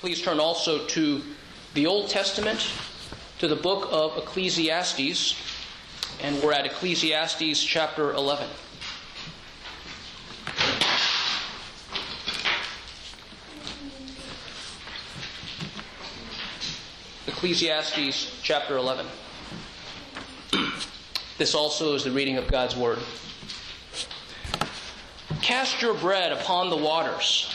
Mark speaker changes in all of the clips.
Speaker 1: Please turn also to the Old Testament, to the book of Ecclesiastes, and we're at Ecclesiastes chapter 11. Ecclesiastes chapter 11. This also is the reading of God's Word. Cast your bread upon the waters,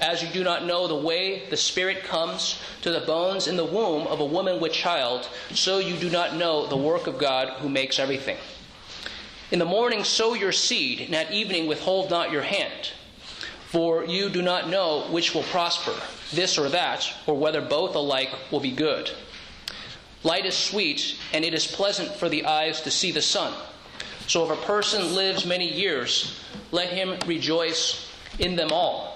Speaker 1: As you do not know the way the Spirit comes to the bones in the womb of a woman with child, so you do not know the work of God who makes everything. In the morning sow your seed, and at evening withhold not your hand. For you do not know which will prosper, this or that, or whether both alike will be good. Light is sweet, and it is pleasant for the eyes to see the sun. So if a person lives many years, let him rejoice in them all.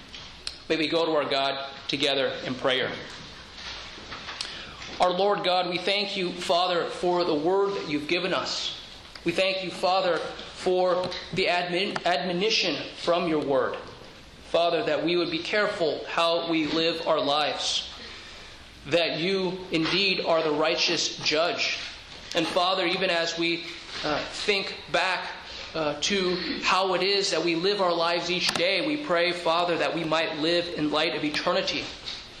Speaker 1: May we go to our God together in prayer. Our Lord God, we thank you, Father, for the word that you've given us. We thank you, Father, for the admon- admonition from your word. Father, that we would be careful how we live our lives. That you indeed are the righteous judge. And Father, even as we uh, think back uh, to how it is that we live our lives each day, we pray, Father, that we might live in light of eternity.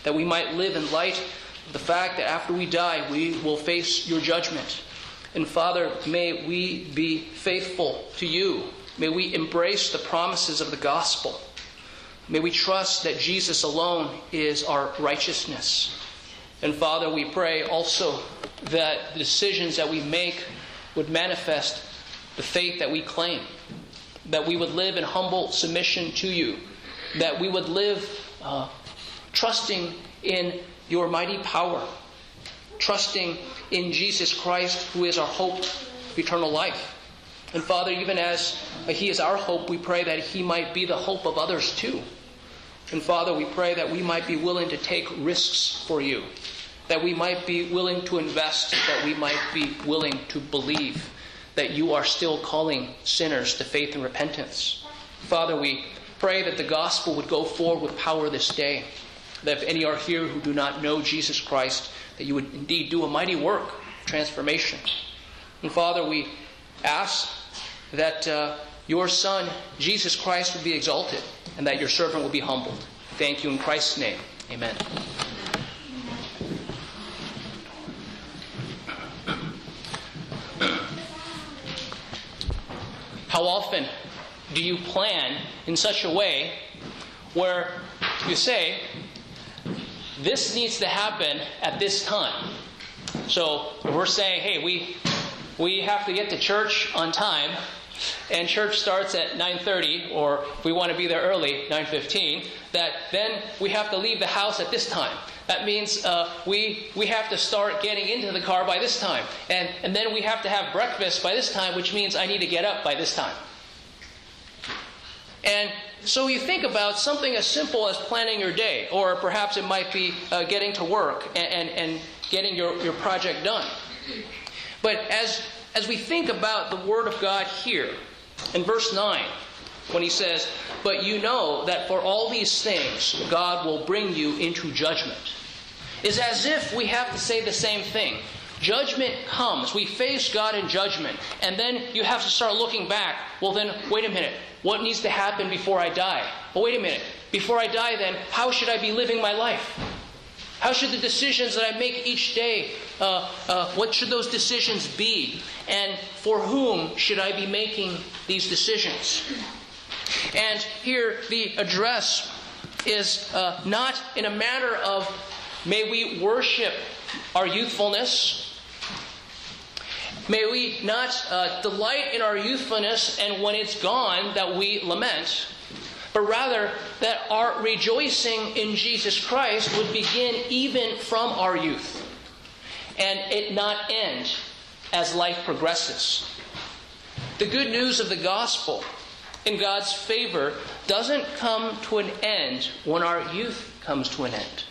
Speaker 1: That we might live in light of the fact that after we die, we will face your judgment. And Father, may we be faithful to you. May we embrace the promises of the gospel. May we trust that Jesus alone is our righteousness. And Father, we pray also that the decisions that we make would manifest the faith that we claim, that we would live in humble submission to you, that we would live uh, trusting in your mighty power, trusting in Jesus Christ, who is our hope of eternal life. And Father, even as He is our hope, we pray that He might be the hope of others too. And Father, we pray that we might be willing to take risks for you, that we might be willing to invest, that we might be willing to believe that you are still calling sinners to faith and repentance. Father, we pray that the gospel would go forward with power this day, that if any are here who do not know Jesus Christ, that you would indeed do a mighty work transformation. And Father, we ask that uh, your Son, Jesus Christ, would be exalted and that your servant will be humbled. Thank you in Christ's name. Amen. How often do you plan in such a way where you say, this needs to happen at this time? So if we're saying, hey, we, we have to get to church on time, and church starts at 9.30 or if we want to be there early 9.15 that then we have to leave the house at this time. That means uh, we, we have to start getting into the car by this time. And, and then we have to have breakfast by this time which means i need to get up by this time. And so you think about something as simple as planning your day or perhaps it might be uh, getting to work and, and, and getting your, your project done. But as as we think about the Word of God here in verse 9, when he says, But you know that for all these things God will bring you into judgment, is as if we have to say the same thing. Judgment comes. We face God in judgment. And then you have to start looking back. Well, then, wait a minute. What needs to happen before I die? Well, wait a minute. Before I die, then, how should I be living my life? How should the decisions that I make each day, uh, uh, what should those decisions be? And for whom should I be making these decisions? And here the address is uh, not in a matter of may we worship our youthfulness. May we not uh, delight in our youthfulness and when it's gone that we lament but rather that our rejoicing in Jesus Christ would begin even from our youth and it not end as life progresses. The good news of the gospel in God's favor doesn't come to an end when our youth comes to an end.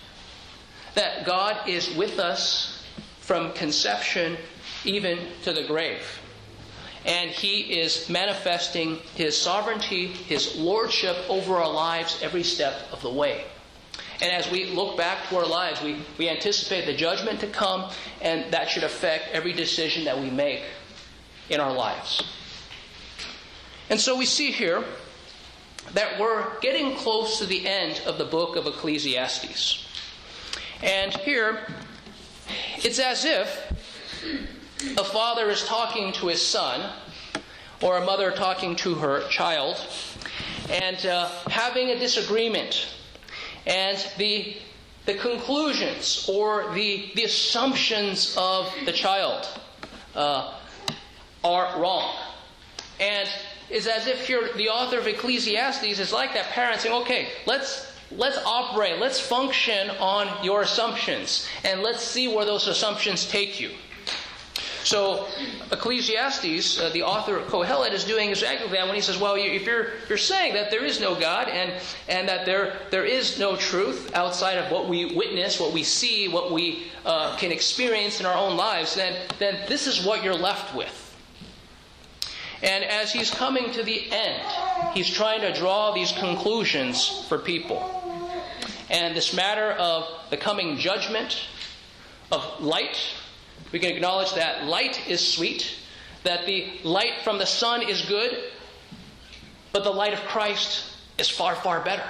Speaker 1: That God is with us from conception even to the grave and He is manifesting His sovereignty, His lordship over our lives every step of the way. And as we look back to our lives, we, we anticipate the judgment to come, and that should affect every decision that we make in our lives. And so we see here that we're getting close to the end of the book of Ecclesiastes. And here, it's as if a father is talking to his son, or a mother talking to her child, and uh, having a disagreement. And the, the conclusions or the, the assumptions of the child uh, are wrong. And it's as if here the author of Ecclesiastes is like that parent saying, okay, let's let's operate, let's function on your assumptions, and let's see where those assumptions take you. So Ecclesiastes, uh, the author of Kohelet, is doing exactly that when he says, well, if you're, you're saying that there is no God and, and that there, there is no truth outside of what we witness, what we see, what we uh, can experience in our own lives, then, then this is what you're left with. And as he's coming to the end, he's trying to draw these conclusions for people. And this matter of the coming judgment, of light, we can acknowledge that light is sweet, that the light from the sun is good, but the light of Christ is far, far better.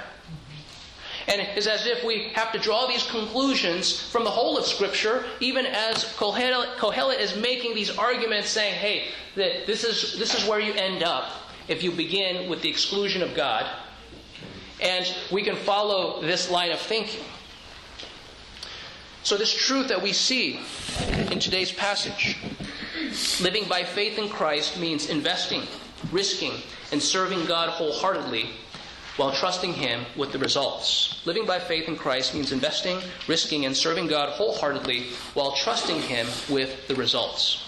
Speaker 1: And it's as if we have to draw these conclusions from the whole of Scripture, even as Kohelet, is making these arguments saying, hey, this is, this is where you end up if you begin with the exclusion of God. And we can follow this line of thinking. So, this truth that we see in today's passage living by faith in Christ means investing, risking, and serving God wholeheartedly while trusting Him with the results. Living by faith in Christ means investing, risking, and serving God wholeheartedly while trusting Him with the results.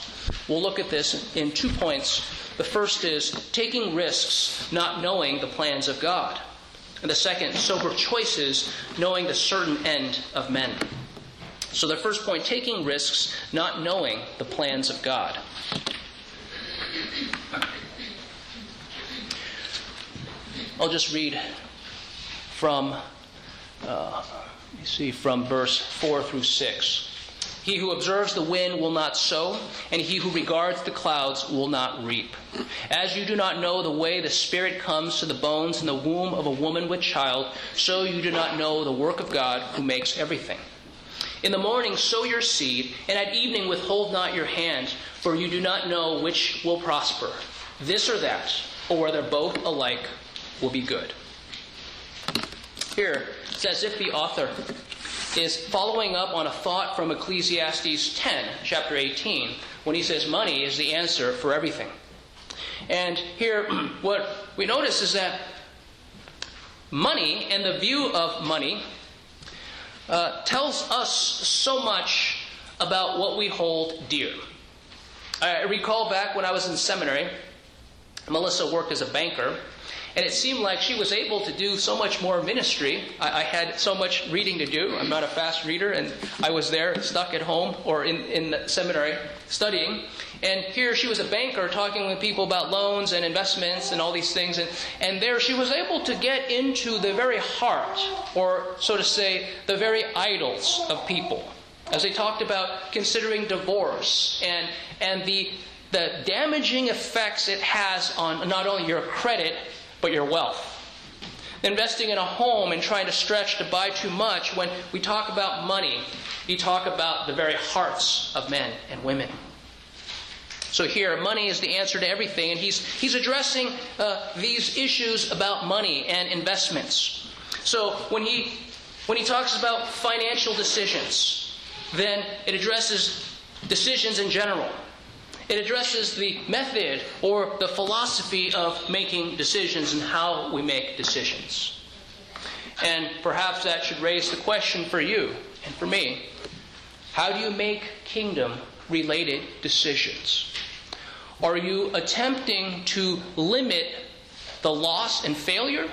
Speaker 1: We'll look at this in two points. The first is taking risks, not knowing the plans of God. And the second, sober choices, knowing the certain end of men. So, the first point taking risks, not knowing the plans of God. I'll just read from, uh, let me see, from verse 4 through 6. He who observes the wind will not sow, and he who regards the clouds will not reap. As you do not know the way the Spirit comes to the bones in the womb of a woman with child, so you do not know the work of God who makes everything. In the morning sow your seed, and at evening withhold not your hand, for you do not know which will prosper, this or that, or whether both alike will be good. Here, it's as if the author is following up on a thought from Ecclesiastes 10, chapter 18, when he says money is the answer for everything. And here, what we notice is that money and the view of money uh, tells us so much about what we hold dear. I recall back when I was in seminary, Melissa worked as a banker, and it seemed like she was able to do so much more ministry. I, I, had so much reading to do. I'm not a fast reader, and I was there stuck at home or in, in seminary studying. And here she was a banker talking with people about loans and investments and all these things. And, and there she was able to get into the very heart, or so to say, the very idols of people. As they talked about considering divorce and, and the, the damaging effects it has on not only your credit, but your wealth. investing in a home and trying to stretch to buy too much. When we talk about money, we talk about the very hearts of men and women. So here, money is the answer to everything, and he's, he's addressing uh, these issues about money and investments. So when he, when he talks about financial decisions, then it addresses decisions in general. It addresses the method or the philosophy of making decisions and how we make decisions. And perhaps that should raise the question for you and for me how do you make kingdom related decisions? Are you attempting to limit the loss and failure?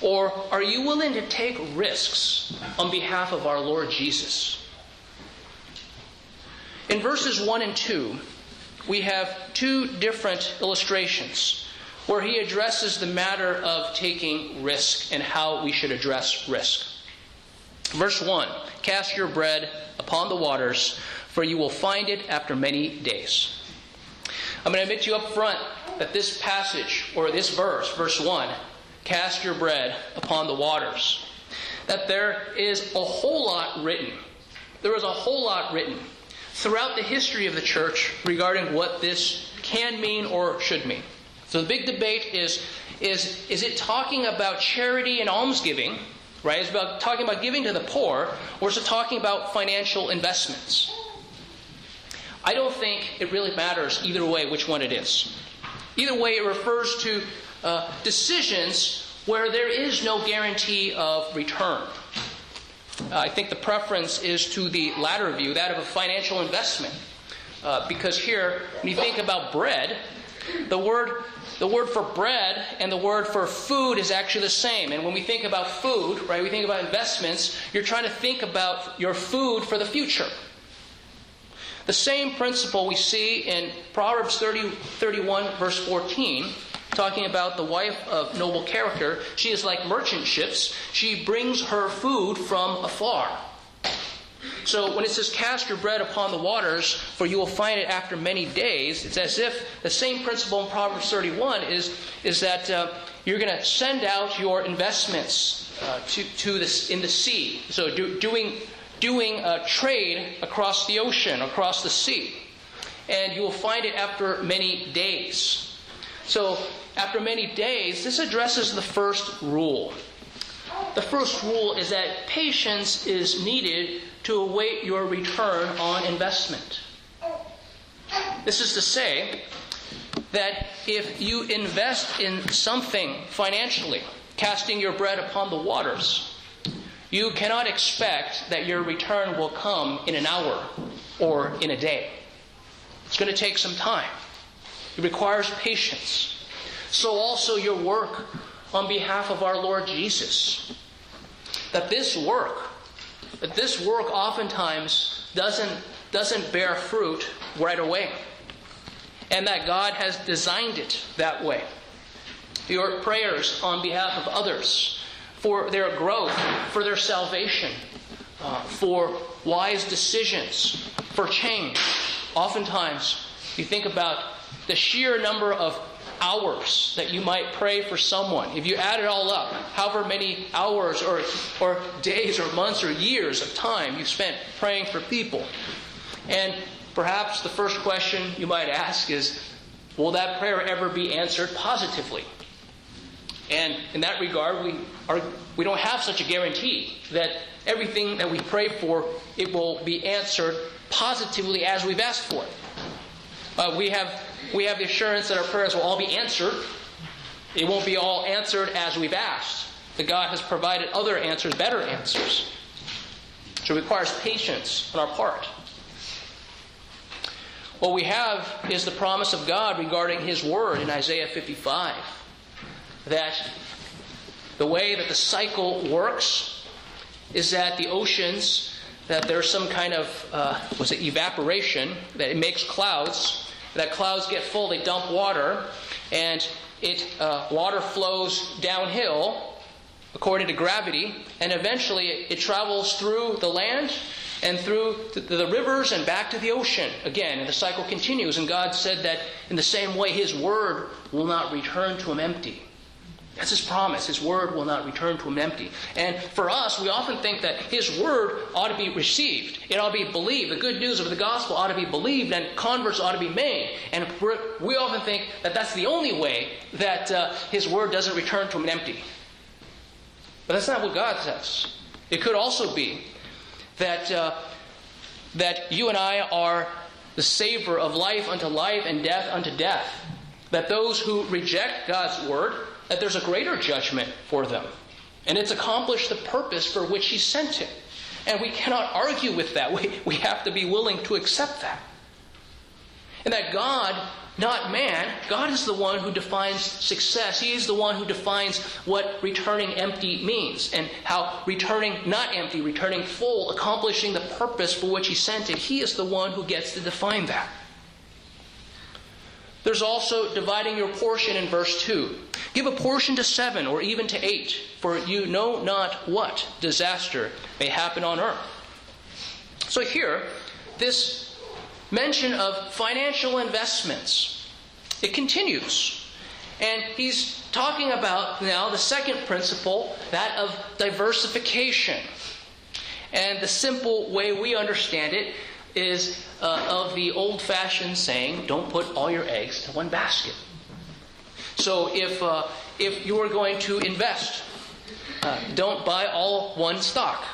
Speaker 1: Or are you willing to take risks on behalf of our Lord Jesus? In verses 1 and 2, we have two different illustrations where he addresses the matter of taking risk and how we should address risk. Verse 1 Cast your bread upon the waters, for you will find it after many days. I'm going to admit to you up front that this passage, or this verse, verse 1, cast your bread upon the waters, that there is a whole lot written. There is a whole lot written throughout the history of the church regarding what this can mean or should mean. So the big debate is is is it talking about charity and almsgiving, right? Is about talking about giving to the poor, or is it talking about financial investments? I don't think it really matters either way which one it is. Either way, it refers to uh, decisions where there is no guarantee of return. Uh, I think the preference is to the latter view, that of a financial investment. Uh, because here, when you think about bread, the word, the word for bread and the word for food is actually the same. And when we think about food, right, we think about investments, you're trying to think about your food for the future. The same principle we see in Proverbs 30, 31, verse 14 talking about the wife of noble character. She is like merchant ships. She brings her food from afar. So when it says, Cast your bread upon the waters, for you will find it after many days, it's as if the same principle in Proverbs 31 is, is that uh, you're going to send out your investments uh, to, to this, in the sea. So do, doing, doing a trade across the ocean, across the sea. And you will find it after many days. So after many days, this addresses the first rule. The first rule is that patience is needed to await your return on investment. This is to say that if you invest in something financially, casting your bread upon the waters, you cannot expect that your return will come in an hour or in a day. It's going to take some time. It requires patience so also your work on behalf of our Lord Jesus. That this work, that this work oftentimes doesn't, doesn't bear fruit right away. And that God has designed it that way. Your prayers on behalf of others for their growth, for their salvation, uh, for wise decisions, for change. Oftentimes, you think about the sheer number of hours that you might pray for someone, if you add it all up, however many hours or, or days or months or years of time you've spent praying for people. And perhaps the first question you might ask is, will that prayer ever be answered positively? And in that regard, we, are, we don't have such a guarantee that everything that we pray for, it will be answered positively as we've asked for it. Uh, we have we have the assurance that our prayers will all be answered. It won't be all answered as we've asked. That God has provided other answers, better answers. So it requires patience on our part. What we have is the promise of God regarding His Word in Isaiah 55 that the way that the cycle works is that the oceans, that there's some kind of, uh, was it evaporation, that it makes clouds, that clouds get full, they dump water, and it uh, water flows downhill according to gravity, and eventually it, it travels through the land and through the, the rivers and back to the ocean again, and the cycle continues. And God said that in the same way, His word will not return to Him empty. That's his promise. His word will not return to him empty. And for us, we often think that his word ought to be received. It ought to be believed. The good news of the gospel ought to be believed, and converts ought to be made. And we often think that that's the only way that uh, his word doesn't return to him empty. But that's not what God says. It could also be that, uh, that you and I are the savor of life unto life and death unto death. That those who reject God's word, that there's a greater judgment for them. And it's accomplished the purpose for which He sent it. And we cannot argue with that. We, we have to be willing to accept that. And that God not man. God is the one who defines success. He is the one who defines what returning empty means and how returning not empty, returning full, accomplishing the purpose for which He sent it. He is the one who gets to define that. There's also dividing your portion in verse 2. Give a portion to seven or even to eight, for you know not what disaster may happen on earth. So here, this mention of financial investments. It continues. And he's talking about now the second principle, that of diversification. And the simple way we understand it is uh, of the old fashioned saying, don't put all your eggs in one basket. So if, uh, if you are going to invest, uh, don't buy all one stock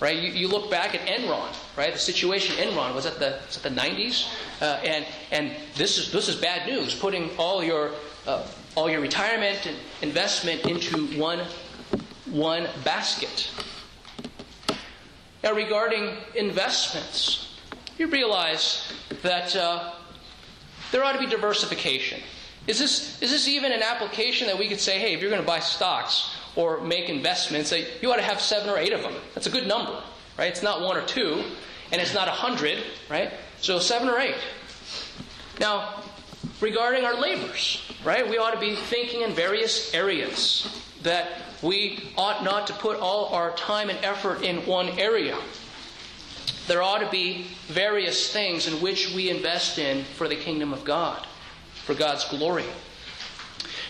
Speaker 1: right? You, you, look back at Enron, right? The situation Enron was at the, was at the 90s, uh, and and this is this is bad news. Putting all your uh, all your retirement and investment into one one basket. Now, regarding investments, you realize that uh, there ought to be diversification. Is this is this even an application that we could say, hey, if you're going to buy stocks, or make investments, you ought to have seven or eight of them. That's a good number, right? It's not one or two, and it's not a hundred, right? So seven or eight. Now, regarding our labors, right? We ought to be thinking in various areas that we ought not to put all our time and effort in one area. There ought to be various things in which we invest in for the kingdom of God, for God's glory.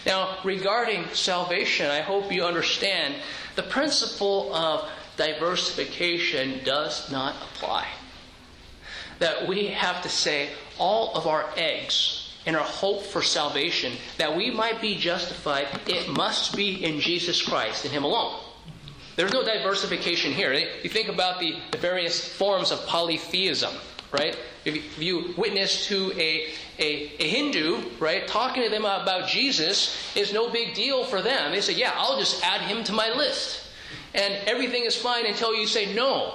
Speaker 1: Now, regarding salvation, I hope you understand the principle of diversification does not apply. That we have to say all of our eggs in our hope for salvation, that we might be justified, it must be in Jesus Christ, in Him alone. There's no diversification here. You think about the, the various forms of polytheism right? If you witness to a, a, a, Hindu, right, talking to them about Jesus is no big deal for them. They say, yeah, I'll just add him to my list. And everything is fine until you say, no,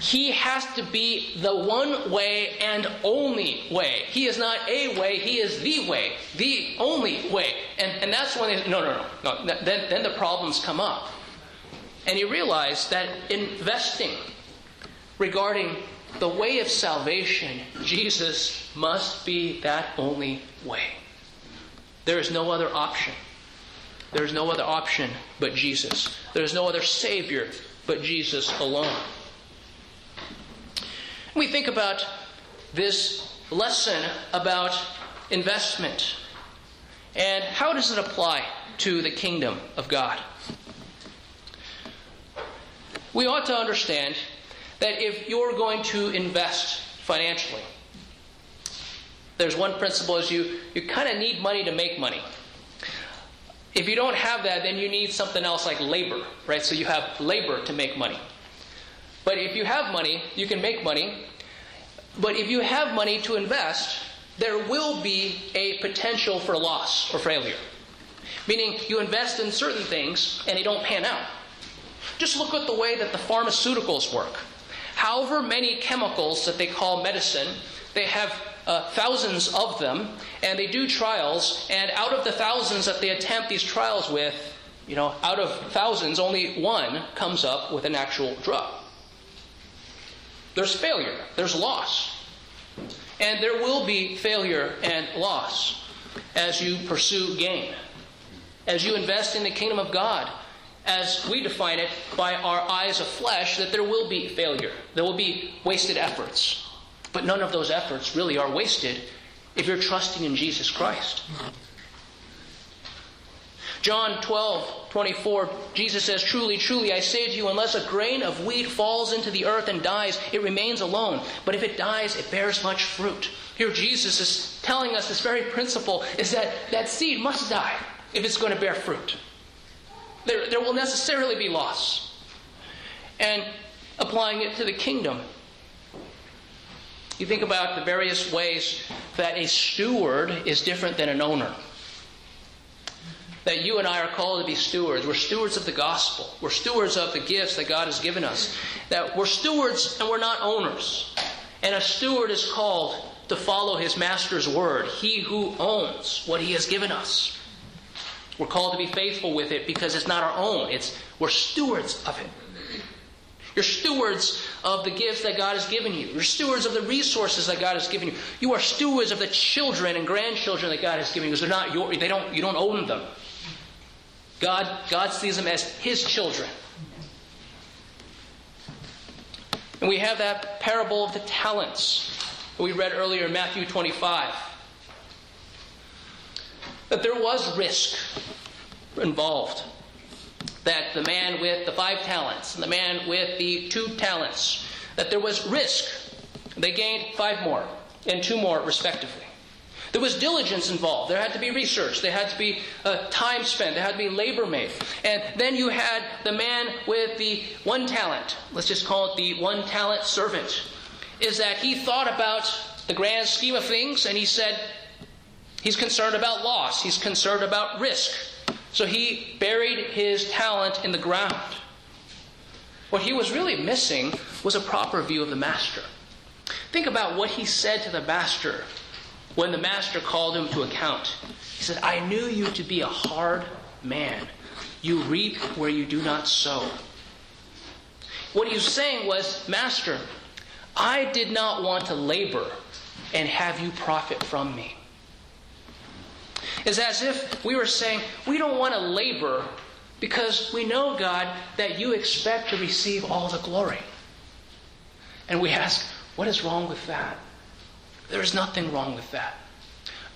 Speaker 1: he has to be the one way and only way. He is not a way, he is the way, the only way. And, and that's when they, no, no, no, no. Then, then the problems come up. And you realize that investing regarding the way of salvation, Jesus must be that only way. There is no other option. There is no other option but Jesus. There is no other Savior but Jesus alone. We think about this lesson about investment and how does it apply to the kingdom of God? We ought to understand that if you're going to invest financially, there's one principle is you, you kind of need money to make money. If you don't have that, then you need something else like labor, right? So you have labor to make money. But if you have money, you can make money. But if you have money to invest, there will be a potential for loss or failure. Meaning you invest in certain things and they don't pan out. Just look at the way that the pharmaceuticals work however many chemicals that they call medicine, they have uh, thousands of them, and they do trials, and out of the thousands that they attempt these trials with, you know, out of thousands, only one comes up with an actual drug. There's failure, there's loss. And there will be failure and loss as you pursue gain. As you invest in the kingdom of God, as we define it by our eyes of flesh, that there will be failure. There will be wasted efforts. But none of those efforts really are wasted if you're trusting in Jesus Christ. John 12, 24, Jesus says, Truly, truly, I say to you, unless a grain of wheat falls into the earth and dies, it remains alone. But if it dies, it bears much fruit. Here, Jesus is telling us this very principle is that that seed must die if it's going to bear fruit. There, there will necessarily be loss. And applying it to the kingdom, you think about the various ways that a steward is different than an owner. That you and I are called to be stewards. We're stewards of the gospel. We're stewards of the gifts that God has given us. That we're stewards and we're not owners. And a steward is called to follow his master's word, he who owns what he has given us. We're called to be faithful with it because it's not our own. It's we're stewards of it. You're stewards of the gifts that God has given you. You're stewards of the resources that God has given you. You are stewards of the children and grandchildren that God has given you because they're not your, they don't, you don't own them. God, God sees them as His children. And we have that parable of the talents that we read earlier in Matthew 25. That there was risk involved that the man with the five talents and the man with the two talents, that there was risk. They gained five more and two more, respectively. There was diligence involved. There had to be research. There had to be uh, time spent. There had to be labor made. And then you had the man with the one talent. Let's just call it the one talent servant. Is that he thought about the grand scheme of things and he said, he's concerned about loss. He's concerned about risk. So he buried his talent in the ground. What he was really missing was a proper view of the master. Think about what he said to the master when the master called him to account. He said, I knew you to be a hard man. You reap where you do not sow. What he was saying was, Master, I did not want to labor and have you profit from me is as if we were saying, we don't want to labor because we know, God, that you expect to receive all the glory. And we ask, what is wrong with that? There is nothing wrong with that.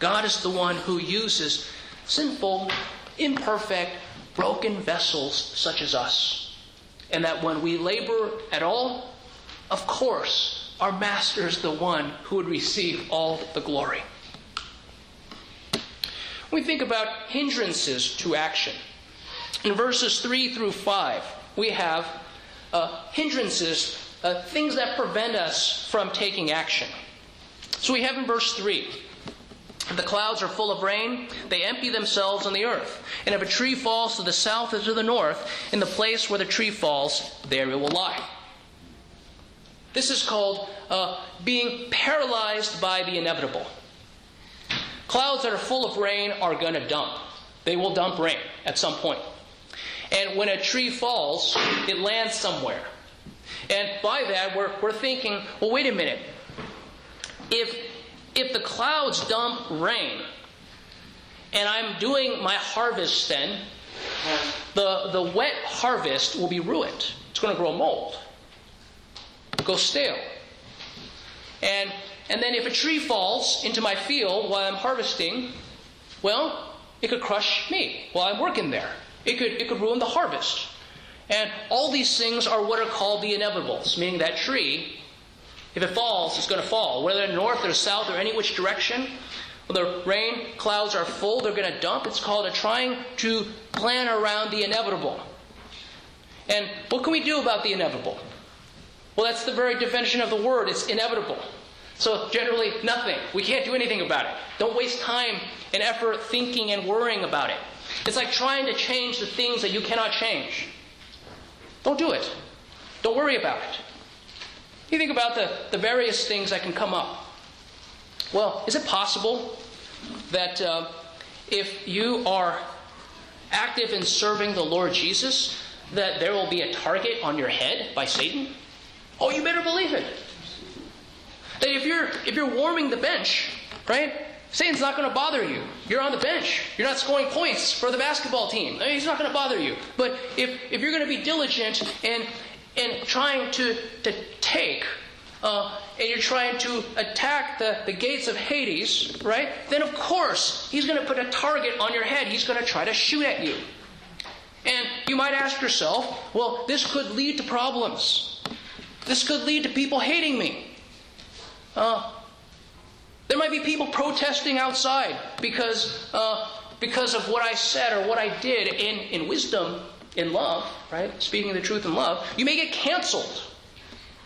Speaker 1: God is the one who uses sinful, imperfect, broken vessels such as us. And that when we labor at all, of course, our Master is the one who would receive all the glory. We think about hindrances to action. In verses 3 through 5, we have uh, hindrances, uh, things that prevent us from taking action. So we have in verse 3 the clouds are full of rain, they empty themselves on the earth. And if a tree falls to the south or to the north, in the place where the tree falls, there it will lie. This is called uh, being paralyzed by the inevitable. Clouds that are full of rain are going to dump. They will dump rain at some point. And when a tree falls, it lands somewhere. And by that, we're, we're thinking, well, wait a minute. If, if the clouds dump rain, and I'm doing my harvest then, the, the wet harvest will be ruined. It's going to grow mold, go stale. And then if a tree falls into my field while I'm harvesting, well, it could crush me while I'm working there. It could, it could ruin the harvest. And all these things are what are called the inevitables, meaning that tree, if it falls, it's going to fall. Whether north or south or any which direction, when the rain clouds are full, they're going to dump. It's called a trying to plan around the inevitable. And what can we do about the inevitable? Well, that's the very definition of the word. It's inevitable. So, generally, nothing. We can't do anything about it. Don't waste time and effort thinking and worrying about it. It's like trying to change the things that you cannot change. Don't do it. Don't worry about it. You think about the, the various things that can come up. Well, is it possible that uh, if you are active in serving the Lord Jesus, that there will be a target on your head by Satan? Oh, you better believe it. That if you're if you're warming the bench, right? Satan's not going to bother you. You're on the bench. You're not scoring points for the basketball team. He's not going to bother you. But if, if you're going to be diligent and and trying to to take uh, and you're trying to attack the, the gates of Hades, right? Then of course he's going to put a target on your head. He's going to try to shoot at you. And you might ask yourself, well, this could lead to problems. This could lead to people hating me. Uh, there might be people protesting outside because, uh, because of what I said or what I did in, in wisdom, in love, right? Speaking the truth in love. You may get canceled.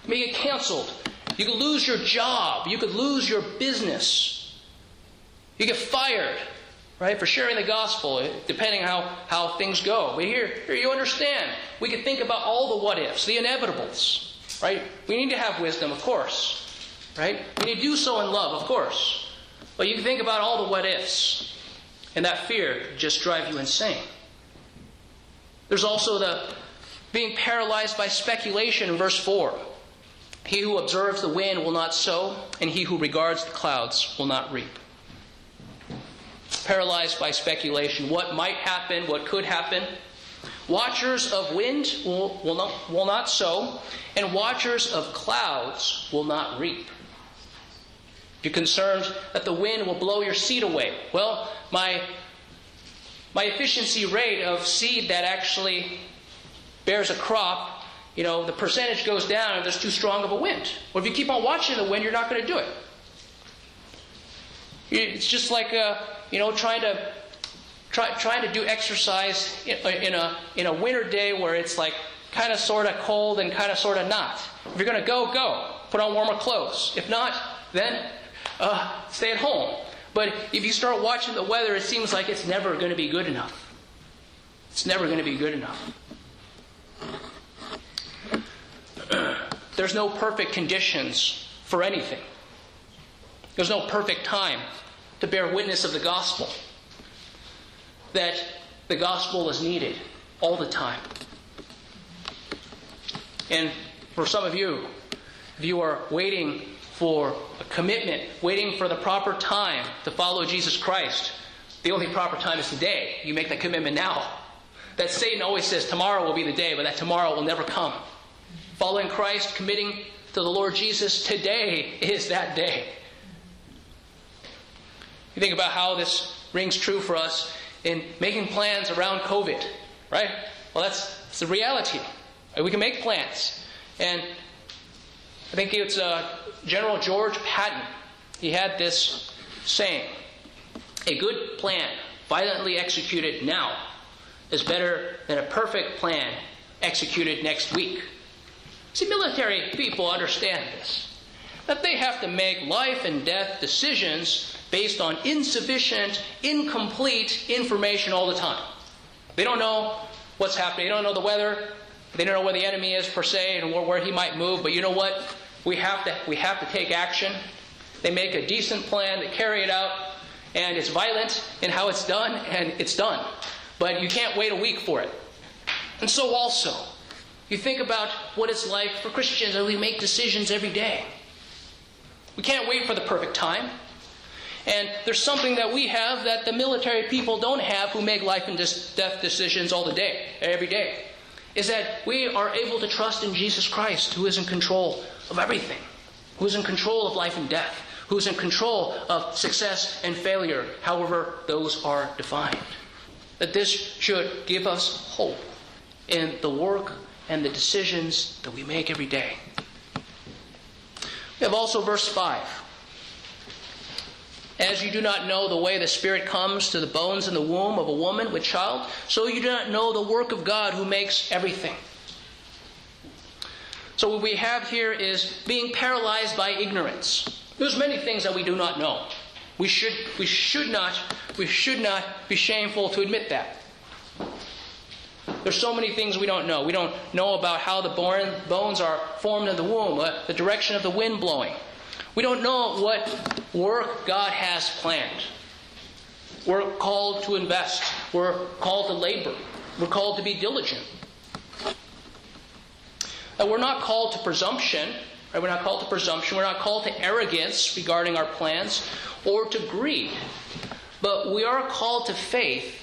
Speaker 1: You may get canceled. You could lose your job. You could lose your business. You get fired, right, for sharing the gospel, depending how, how things go. But here, here you understand. We can think about all the what ifs, the inevitables, right? We need to have wisdom, of course, right? Need to do so in love, of course. But you can think about all the what ifs, and that fear just drive you insane. There's also the being paralyzed by speculation in verse 4. He who observes the wind will not sow, and he who regards the clouds will not reap. Paralyzed by speculation. What might happen, what could happen. Watchers of wind will, will, not, will not sow, and watchers of clouds will not reap. You're concerned that the wind will blow your seed away. Well, my, my efficiency rate of seed that actually bears a crop you know, the percentage goes down if there's too strong of a wind. Or if you keep on watching the wind, you're not going to do it. It's just like, uh, you know, trying to try, trying to do exercise in, in, a in a winter day where it's like kind of sort of cold and kind of sort of not. If you're going to go, go. Put on warmer clothes. If not, then uh, stay at home. But if you start watching the weather, it seems like it's never going to be good enough. It's never going to be good enough. There's no perfect conditions for anything. There's no perfect time to bear witness of the gospel. That the gospel is needed all the time. And for some of you, if you are waiting for a commitment, waiting for the proper time to follow Jesus Christ, the only proper time is today. You make that commitment now. That Satan always says tomorrow will be the day, but that tomorrow will never come. Following Christ, committing to the Lord Jesus, today is that day. You think about how this rings true for us in making plans around COVID, right? Well, that's, that's the reality. We can make plans. And I think it's uh, General George Patton. He had this saying A good plan, violently executed now, is better than a perfect plan executed next week. See, military people understand this that they have to make life and death decisions based on insufficient, incomplete information all the time. They don't know what's happening, they don't know the weather, they don't know where the enemy is per se and where, he might move, but you know what? We have to we have to take action. They make a decent plan, they carry it out, and it's violent in how it's done, and it's done. But you can't wait a week for it. And so also, you think about what it's like for Christians as we make decisions every day. We can't wait for the perfect time. And there's something that we have that the military people don't have who make life and death decisions all the day, every day. Is that we are able to trust in Jesus Christ, who is in control of everything, who is in control of life and death, who is in control of success and failure, however those are defined. That this should give us hope in the work and the decisions that we make every day. We have also verse 5. As you do not know the way the Spirit comes to the bones in the womb of a woman with child, so you do not know the work of God who makes everything. So what we have here is being paralyzed by ignorance. There's many things that we do not know. We should, we should not, we should not be shameful to admit that. There's so many things we don't know. We don't know about how the bones are formed in the womb, uh, the direction of the wind blowing. We don't know what work God has planned. We're called to invest. We're called to labor. We're called to be diligent. And we're not called to presumption. Right? We're not called to presumption. We're not called to arrogance regarding our plans or to greed. But we are called to faith.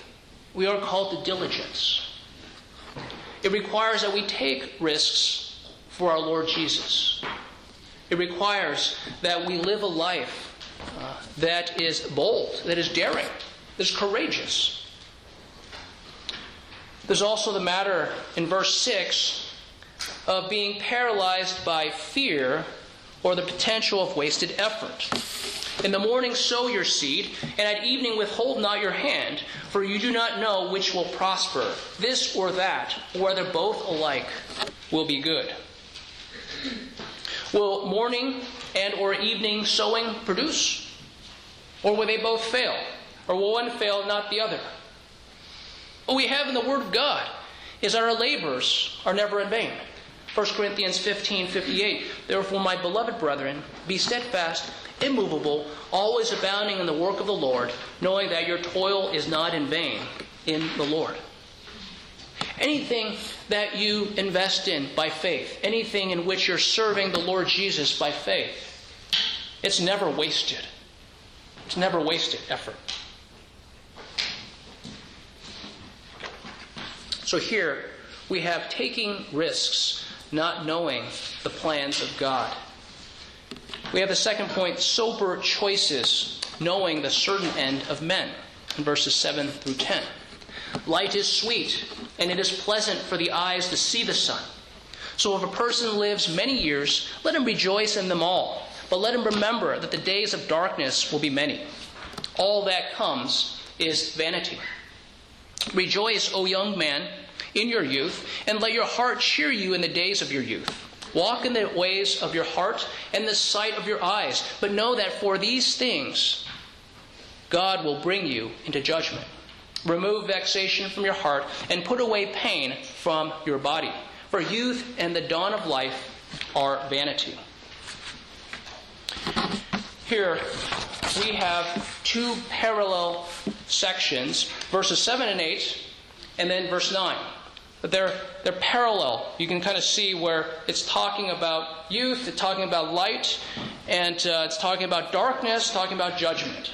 Speaker 1: We are called to diligence. It requires that we take risks for our Lord Jesus. It requires that we live a life uh, that is bold, that is daring, that is courageous. There's also the matter in verse 6 of being paralyzed by fear or the potential of wasted effort. In the morning sow your seed, and at evening withhold not your hand, for you do not know which will prosper, this or that, or whether both alike will be good. Will morning and or evening sowing produce? Or will they both fail? Or will one fail, not the other? What we have in the Word of God is that our labors are never in vain. 1 Corinthians 15 58. Therefore, my beloved brethren, be steadfast, immovable, always abounding in the work of the Lord, knowing that your toil is not in vain in the Lord. Anything that you invest in by faith, anything in which you're serving the Lord Jesus by faith, it's never wasted. It's never wasted effort. So here we have taking risks, not knowing the plans of God. We have the second point sober choices, knowing the certain end of men, in verses 7 through 10. Light is sweet, and it is pleasant for the eyes to see the sun. So if a person lives many years, let him rejoice in them all. But let him remember that the days of darkness will be many. All that comes is vanity. Rejoice, O young man, in your youth, and let your heart cheer you in the days of your youth. Walk in the ways of your heart and the sight of your eyes, but know that for these things God will bring you into judgment. Remove vexation from your heart and put away pain from your body. For youth and the dawn of life are vanity. Here we have two parallel sections, verses 7 and 8, and then verse 9. They're, they're parallel. You can kind of see where it's talking about youth, it's talking about light, and uh, it's talking about darkness, talking about judgment.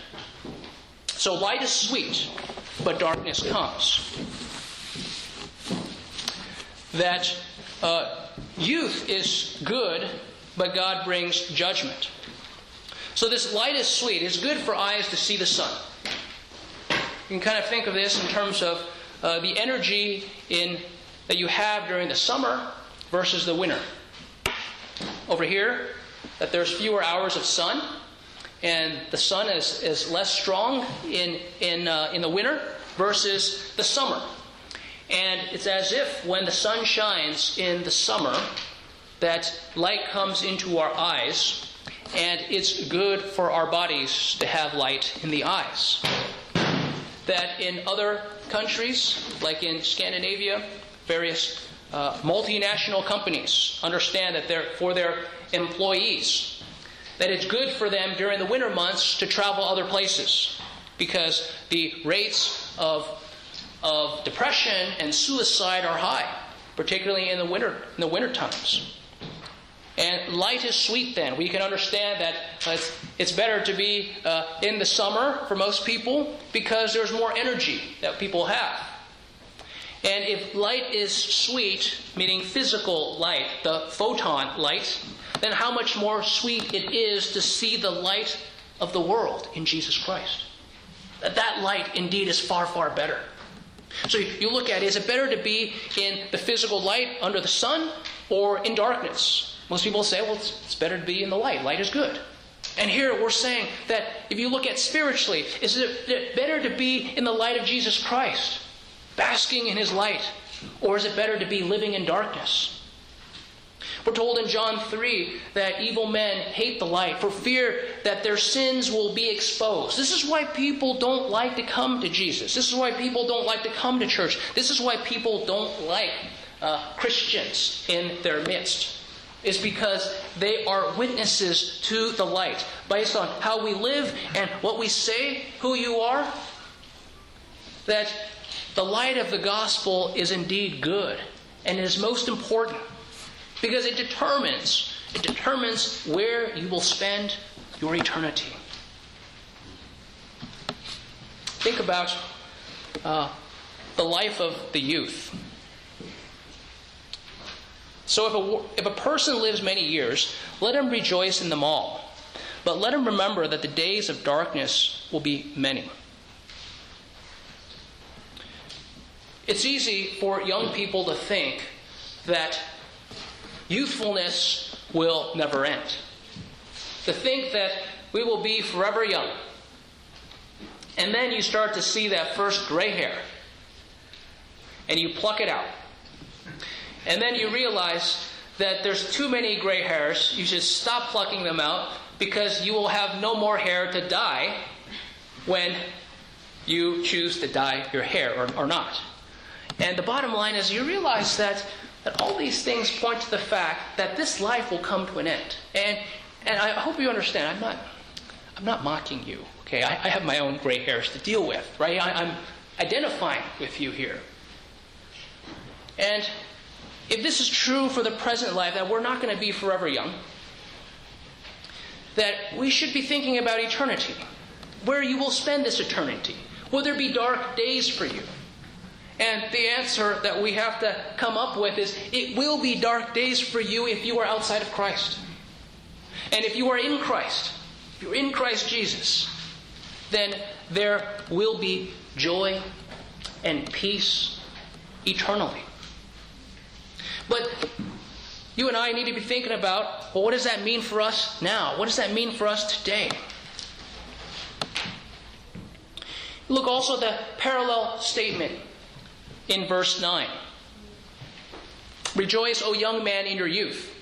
Speaker 1: So light is sweet, but darkness comes. That uh, youth is good, but God brings judgment. So this light is sweet. It's good for eyes to see the sun. You can kind of think of this in terms of uh, the energy in that you have during the summer versus the winter. Over here, that there's fewer hours of sun, and the sun is, is less strong in, in, uh, in the winter versus the summer. And it's as if when the sun shines in the summer, that light comes into our eyes, and it's good for our bodies to have light in the eyes. That in other countries, like in Scandinavia, various uh, multinational companies understand that they're for their employees that it's good for them during the winter months to travel other places because the rates of, of depression and suicide are high, particularly in the winter in the winter times. And light is sweet then. We can understand that it's, it's better to be uh, in the summer for most people because there's more energy that people have. And if light is sweet, meaning physical light, the photon light, then how much more sweet it is to see the light of the world in Jesus Christ. That light indeed is far, far better. So you look at is it better to be in the physical light under the sun or in darkness? Most people say, well, it's, it's better to be in the light. Light is good. And here we're saying that if you look at spiritually, is it better to be in the light of Jesus Christ? Basking in his light? Or is it better to be living in darkness? We're told in John 3 that evil men hate the light for fear that their sins will be exposed. This is why people don't like to come to Jesus. This is why people don't like to come to church. This is why people don't like uh, Christians in their midst. It's because they are witnesses to the light based on how we live and what we say, who you are. That the light of the gospel is indeed good and is most important because it determines it determines where you will spend your eternity. Think about uh, the life of the youth. So if a, if a person lives many years, let him rejoice in them all. But let him remember that the days of darkness will be many. It's easy for young people to think that youthfulness will never end. To think that we will be forever young. And then you start to see that first gray hair. And you pluck it out. And then you realize that there's too many gray hairs. You should stop plucking them out because you will have no more hair to dye when you choose to dye your hair or, or not. And the bottom line is you realize that, that all these things point to the fact that this life will come to an end. And, and I hope you understand, I'm not, I'm not mocking you. Okay, I, I have my own gray hairs to deal with, right? I, I'm identifying with you here. And if this is true for the present life, that we're not going to be forever young, that we should be thinking about eternity, where you will spend this eternity. Will there be dark days for you? And the answer that we have to come up with is it will be dark days for you if you are outside of Christ. And if you are in Christ, if you're in Christ Jesus, then there will be joy and peace eternally. But you and I need to be thinking about well, what does that mean for us now? What does that mean for us today? Look also at the parallel statement in verse 9. Rejoice, O young man, in your youth,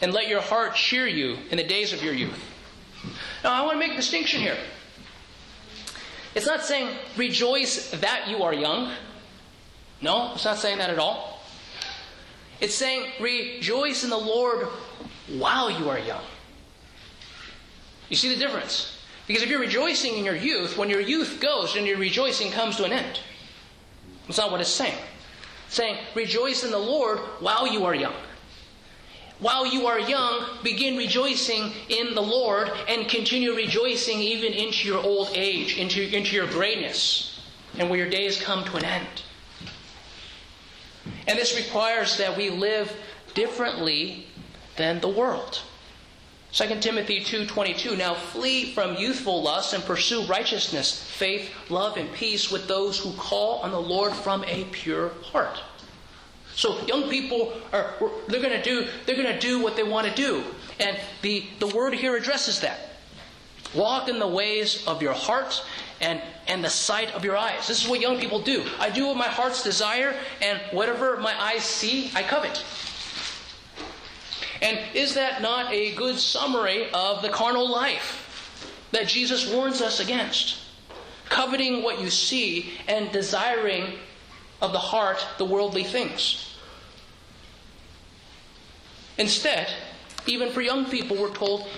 Speaker 1: and let your heart cheer you in the days of your youth. Now, I want to make a distinction here. It's not saying rejoice that you are young. No, it's not saying that at all. It's saying rejoice in the Lord while you are young. You see the difference? Because if you're rejoicing in your youth, when your youth goes, then your rejoicing comes to an end. That's not what it's saying. It's saying, rejoice in the Lord while you are young. While you are young, begin rejoicing in the Lord and continue rejoicing even into your old age, into, into your greatness, and where your days come to an end. And this requires that we live differently than the world. 2 Timothy 2:22 Now flee from youthful lusts and pursue righteousness, faith, love and peace with those who call on the Lord from a pure heart. So young people are they're going to do they're going to do what they want to do. And the the word here addresses that. Walk in the ways of your heart and and the sight of your eyes. This is what young people do. I do what my heart's desire and whatever my eyes see, I covet. And is that not a good summary of the carnal life that Jesus warns us against? Coveting what you see and desiring of the heart the worldly things. Instead, even for young people, we're told,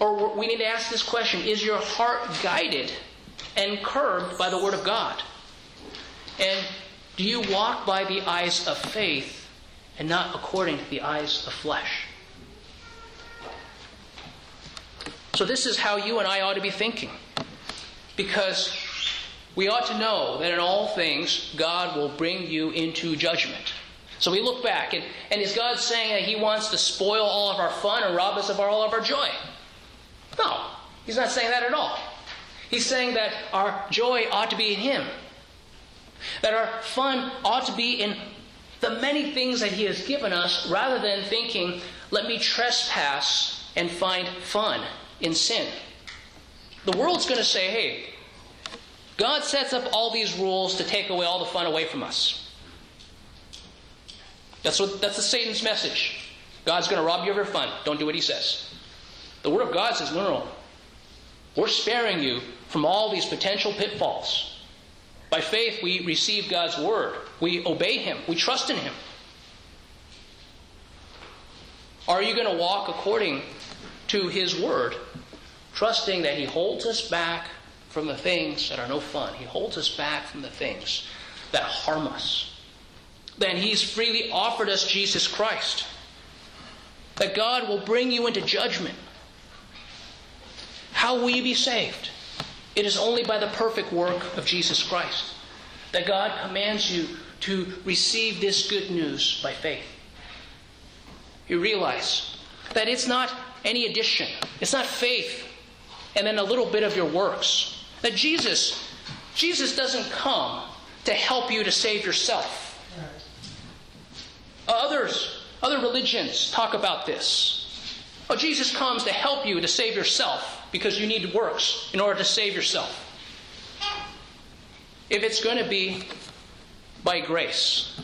Speaker 1: or we need to ask this question Is your heart guided and curbed by the Word of God? And do you walk by the eyes of faith and not according to the eyes of flesh? So, this is how you and I ought to be thinking. Because we ought to know that in all things, God will bring you into judgment. So we look back, and, and is God saying that He wants to spoil all of our fun and rob us of all of our joy? No, He's not saying that at all. He's saying that our joy ought to be in Him, that our fun ought to be in the many things that He has given us, rather than thinking, let me trespass and find fun in sin. The world's going to say, hey, God sets up all these rules to take away all the fun away from us. That's what that's the Satan's message. God's going to rob you of your fun. Don't do what he says. The Word of God says, no, no, no. We're sparing you from all these potential pitfalls. By faith, we receive God's Word. We obey Him. We trust in Him. Are you going to walk according to His Word, trusting that He holds us back from the things that are no fun? He holds us back from the things that harm us then He's freely offered us Jesus Christ. That God will bring you into judgment. How will you be saved? It is only by the perfect work of Jesus Christ that God commands you to receive this good news by faith. you realize that it's not any addition, it's not faith, and then a little bit of your works. That Jesus, Jesus doesn't come to help you to save yourself. Uh, others, other religions talk about this. Oh, Jesus comes to help you to save yourself because you need works in order to save yourself. If it's going to be by grace,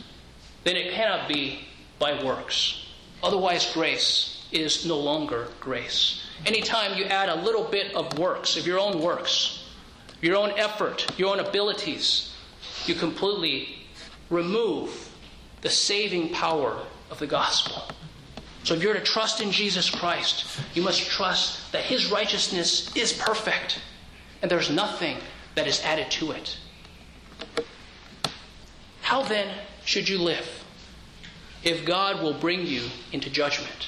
Speaker 1: then it cannot be by works. Otherwise, grace is no longer grace. Anytime you add a little bit of works, of your own works, your own effort, your own abilities, you completely remove the saving power of the gospel. So if you're to trust in Jesus Christ, you must trust that his righteousness is perfect and there's nothing that is added to it. How then should you live if God will bring you into judgment?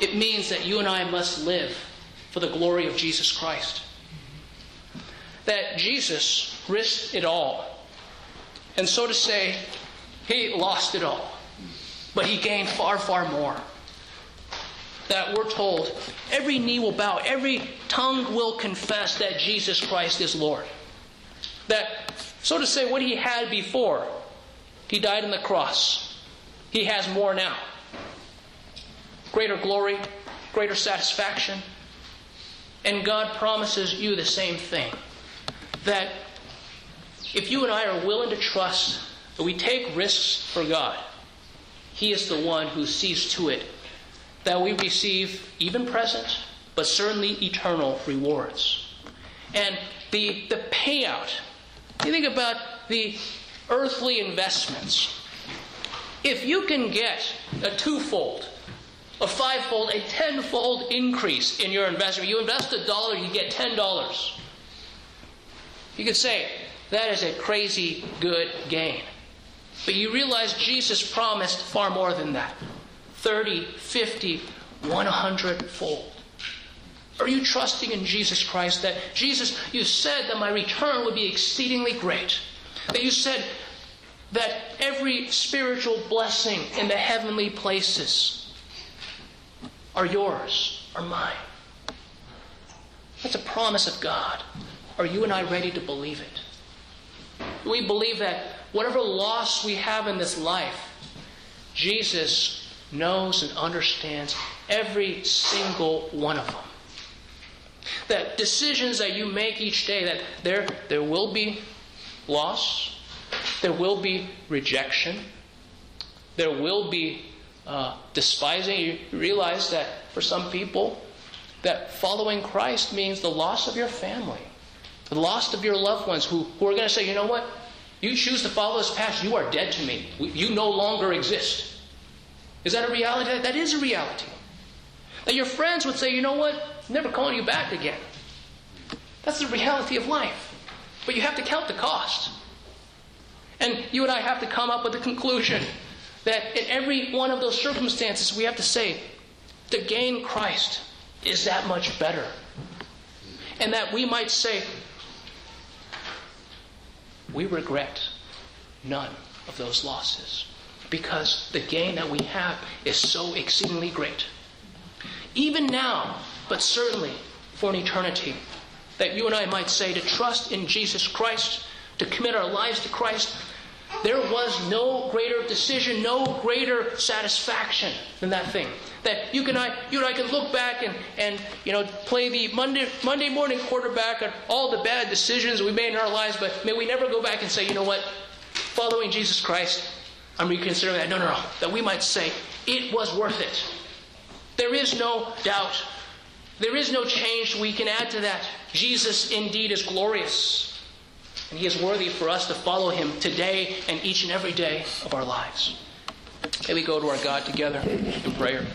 Speaker 1: It means that you and I must live for the glory of Jesus Christ. That Jesus risked it all. And so to say, he lost it all. But he gained far, far more. That we're told every knee will bow, every tongue will confess that Jesus Christ is Lord. That so to say, what he had before, he died on the cross. He has more now. Greater glory, greater satisfaction. And God promises you the same thing. That if you and I are willing to trust that we take risks for God, He is the one who sees to it that we receive even present, but certainly eternal rewards. And the, the payout you think about the earthly investments. If you can get a twofold, a fivefold, a tenfold increase in your investment, you invest a dollar, you get ten dollars. You could say that is a crazy good gain. But you realize Jesus promised far more than that 30, 50, 100 fold. Are you trusting in Jesus Christ that Jesus, you said that my return would be exceedingly great? That you said that every spiritual blessing in the heavenly places are yours, are mine. That's a promise of God. Are you and I ready to believe it? We believe that whatever loss we have in this life, Jesus knows and understands every single one of them. That decisions that you make each day, that there, there will be loss, there will be rejection, there will be uh, despising. You realize that for some people, that following Christ means the loss of your family, the loss of your loved ones who, who are going to say, you know what? You choose to follow this path, you are dead to me. You no longer exist. Is that a reality? That is a reality. That your friends would say, you know what? never calling you back again. That's the reality of life. But you have to count the cost. And you and I have to come up with a conclusion that in every one of those circumstances, we have to say, to gain Christ is that much better. And that we might say, we regret none of those losses because the gain that we have is so exceedingly great. Even now, but certainly for an eternity. That you and I might say to trust in Jesus Christ, to commit our lives to Christ, there was no greater decision, no greater satisfaction than that thing. That you can I, you and I can look back and, and you know play the Monday Monday morning quarterback on all the bad decisions we made in our lives, but may we never go back and say, you know what, following Jesus Christ, I'm reconsidering that. No, no, no. That we might say it was worth it. There is no doubt there is no change we can add to that. Jesus indeed is glorious. And he is worthy for us to follow him today and each and every day of our lives. May we go to our God together in prayer.